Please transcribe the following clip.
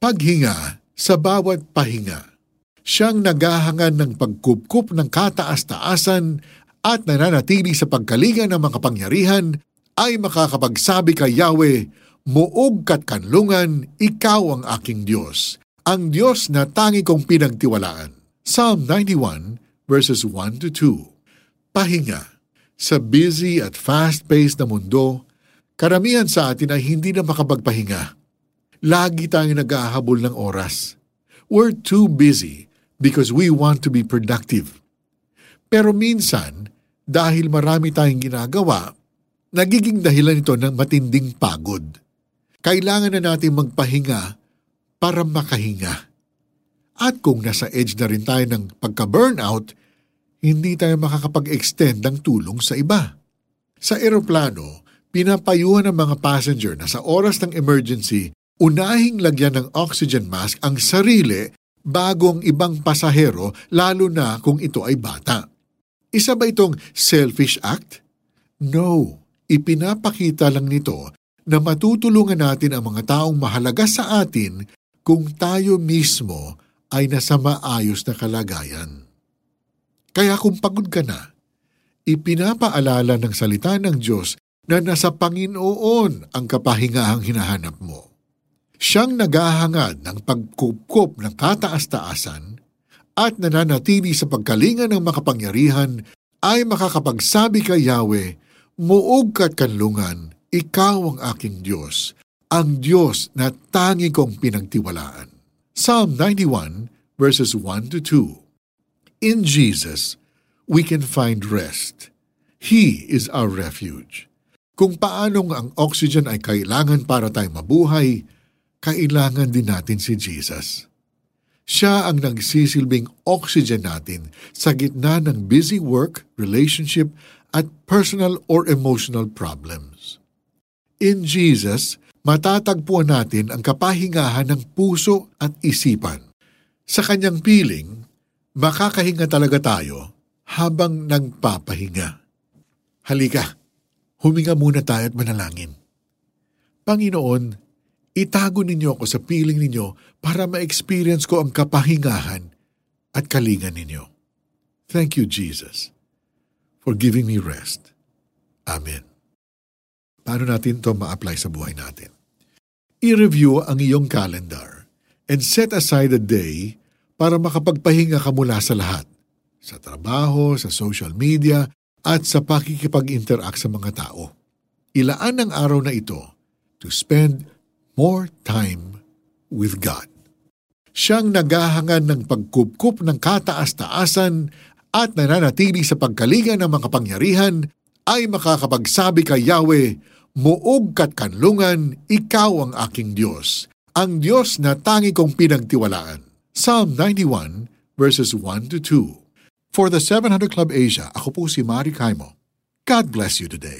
Paghinga sa bawat pahinga. Siyang naghahangan ng pagkupkup ng kataas-taasan at nananatili sa pagkalinga ng mga kapangyarihan ay makakapagsabi kay Yahweh, Muog kat kanlungan, ikaw ang aking Diyos, ang Diyos na tangi kong pinagtiwalaan. Psalm 91 verses 1 to 2 Pahinga Sa busy at fast-paced na mundo, karamihan sa atin ay hindi na makapagpahinga. Lagi tayong nag-ahabol ng oras. We're too busy because we want to be productive. Pero minsan, dahil marami tayong ginagawa, nagiging dahilan ito ng matinding pagod. Kailangan na natin magpahinga para makahinga. At kung nasa edge na rin tayo ng pagka-burnout, hindi tayo makakapag-extend ng tulong sa iba. Sa eroplano, pinapayuhan ng mga passenger na sa oras ng emergency, unahing lagyan ng oxygen mask ang sarili bago ang ibang pasahero lalo na kung ito ay bata. Isa ba itong selfish act? No, ipinapakita lang nito na matutulungan natin ang mga taong mahalaga sa atin kung tayo mismo ay nasa maayos na kalagayan. Kaya kung pagod ka na, ipinapaalala ng salita ng Diyos na nasa Panginoon ang kapahingahang hinahanap mo. Siyang naghahangad ng pagkupkop ng kataas-taasan at nananatili sa pagkalinga ng makapangyarihan ay makakapagsabi kay Yahweh, Muog ka't kanlungan, ikaw ang aking Diyos, ang Diyos na tangi kong pinagtiwalaan. Psalm 91 verses 1 to 2 In Jesus, we can find rest. He is our refuge. Kung paanong ang oxygen ay kailangan para tayo mabuhay, kailangan din natin si Jesus. Siya ang nagsisilbing oxygen natin sa gitna ng busy work, relationship, at personal or emotional problems. In Jesus, matatagpuan natin ang kapahingahan ng puso at isipan. Sa kanyang piling, makakahinga talaga tayo habang nagpapahinga. Halika, huminga muna tayo at manalangin. Panginoon, itago ninyo ako sa piling ninyo para ma-experience ko ang kapahingahan at kalingan ninyo. Thank you, Jesus, for giving me rest. Amen. Paano natin ito ma-apply sa buhay natin? I-review ang iyong calendar and set aside a day para makapagpahinga ka mula sa lahat, sa trabaho, sa social media, at sa pakikipag-interact sa mga tao. Ilaan ang araw na ito to spend more time with God. Siyang naghahangan ng pagkupkup ng kataas-taasan at nananatili sa pagkalinga ng mga pangyarihan ay makakapagsabi kay Yahweh, Muog kat kanlungan, ikaw ang aking Diyos, ang Diyos na tangi kong pinagtiwalaan. Psalm 91 verses 1 to 2. For the 700 Club Asia, ako po si Mari Kaimo. God bless you today.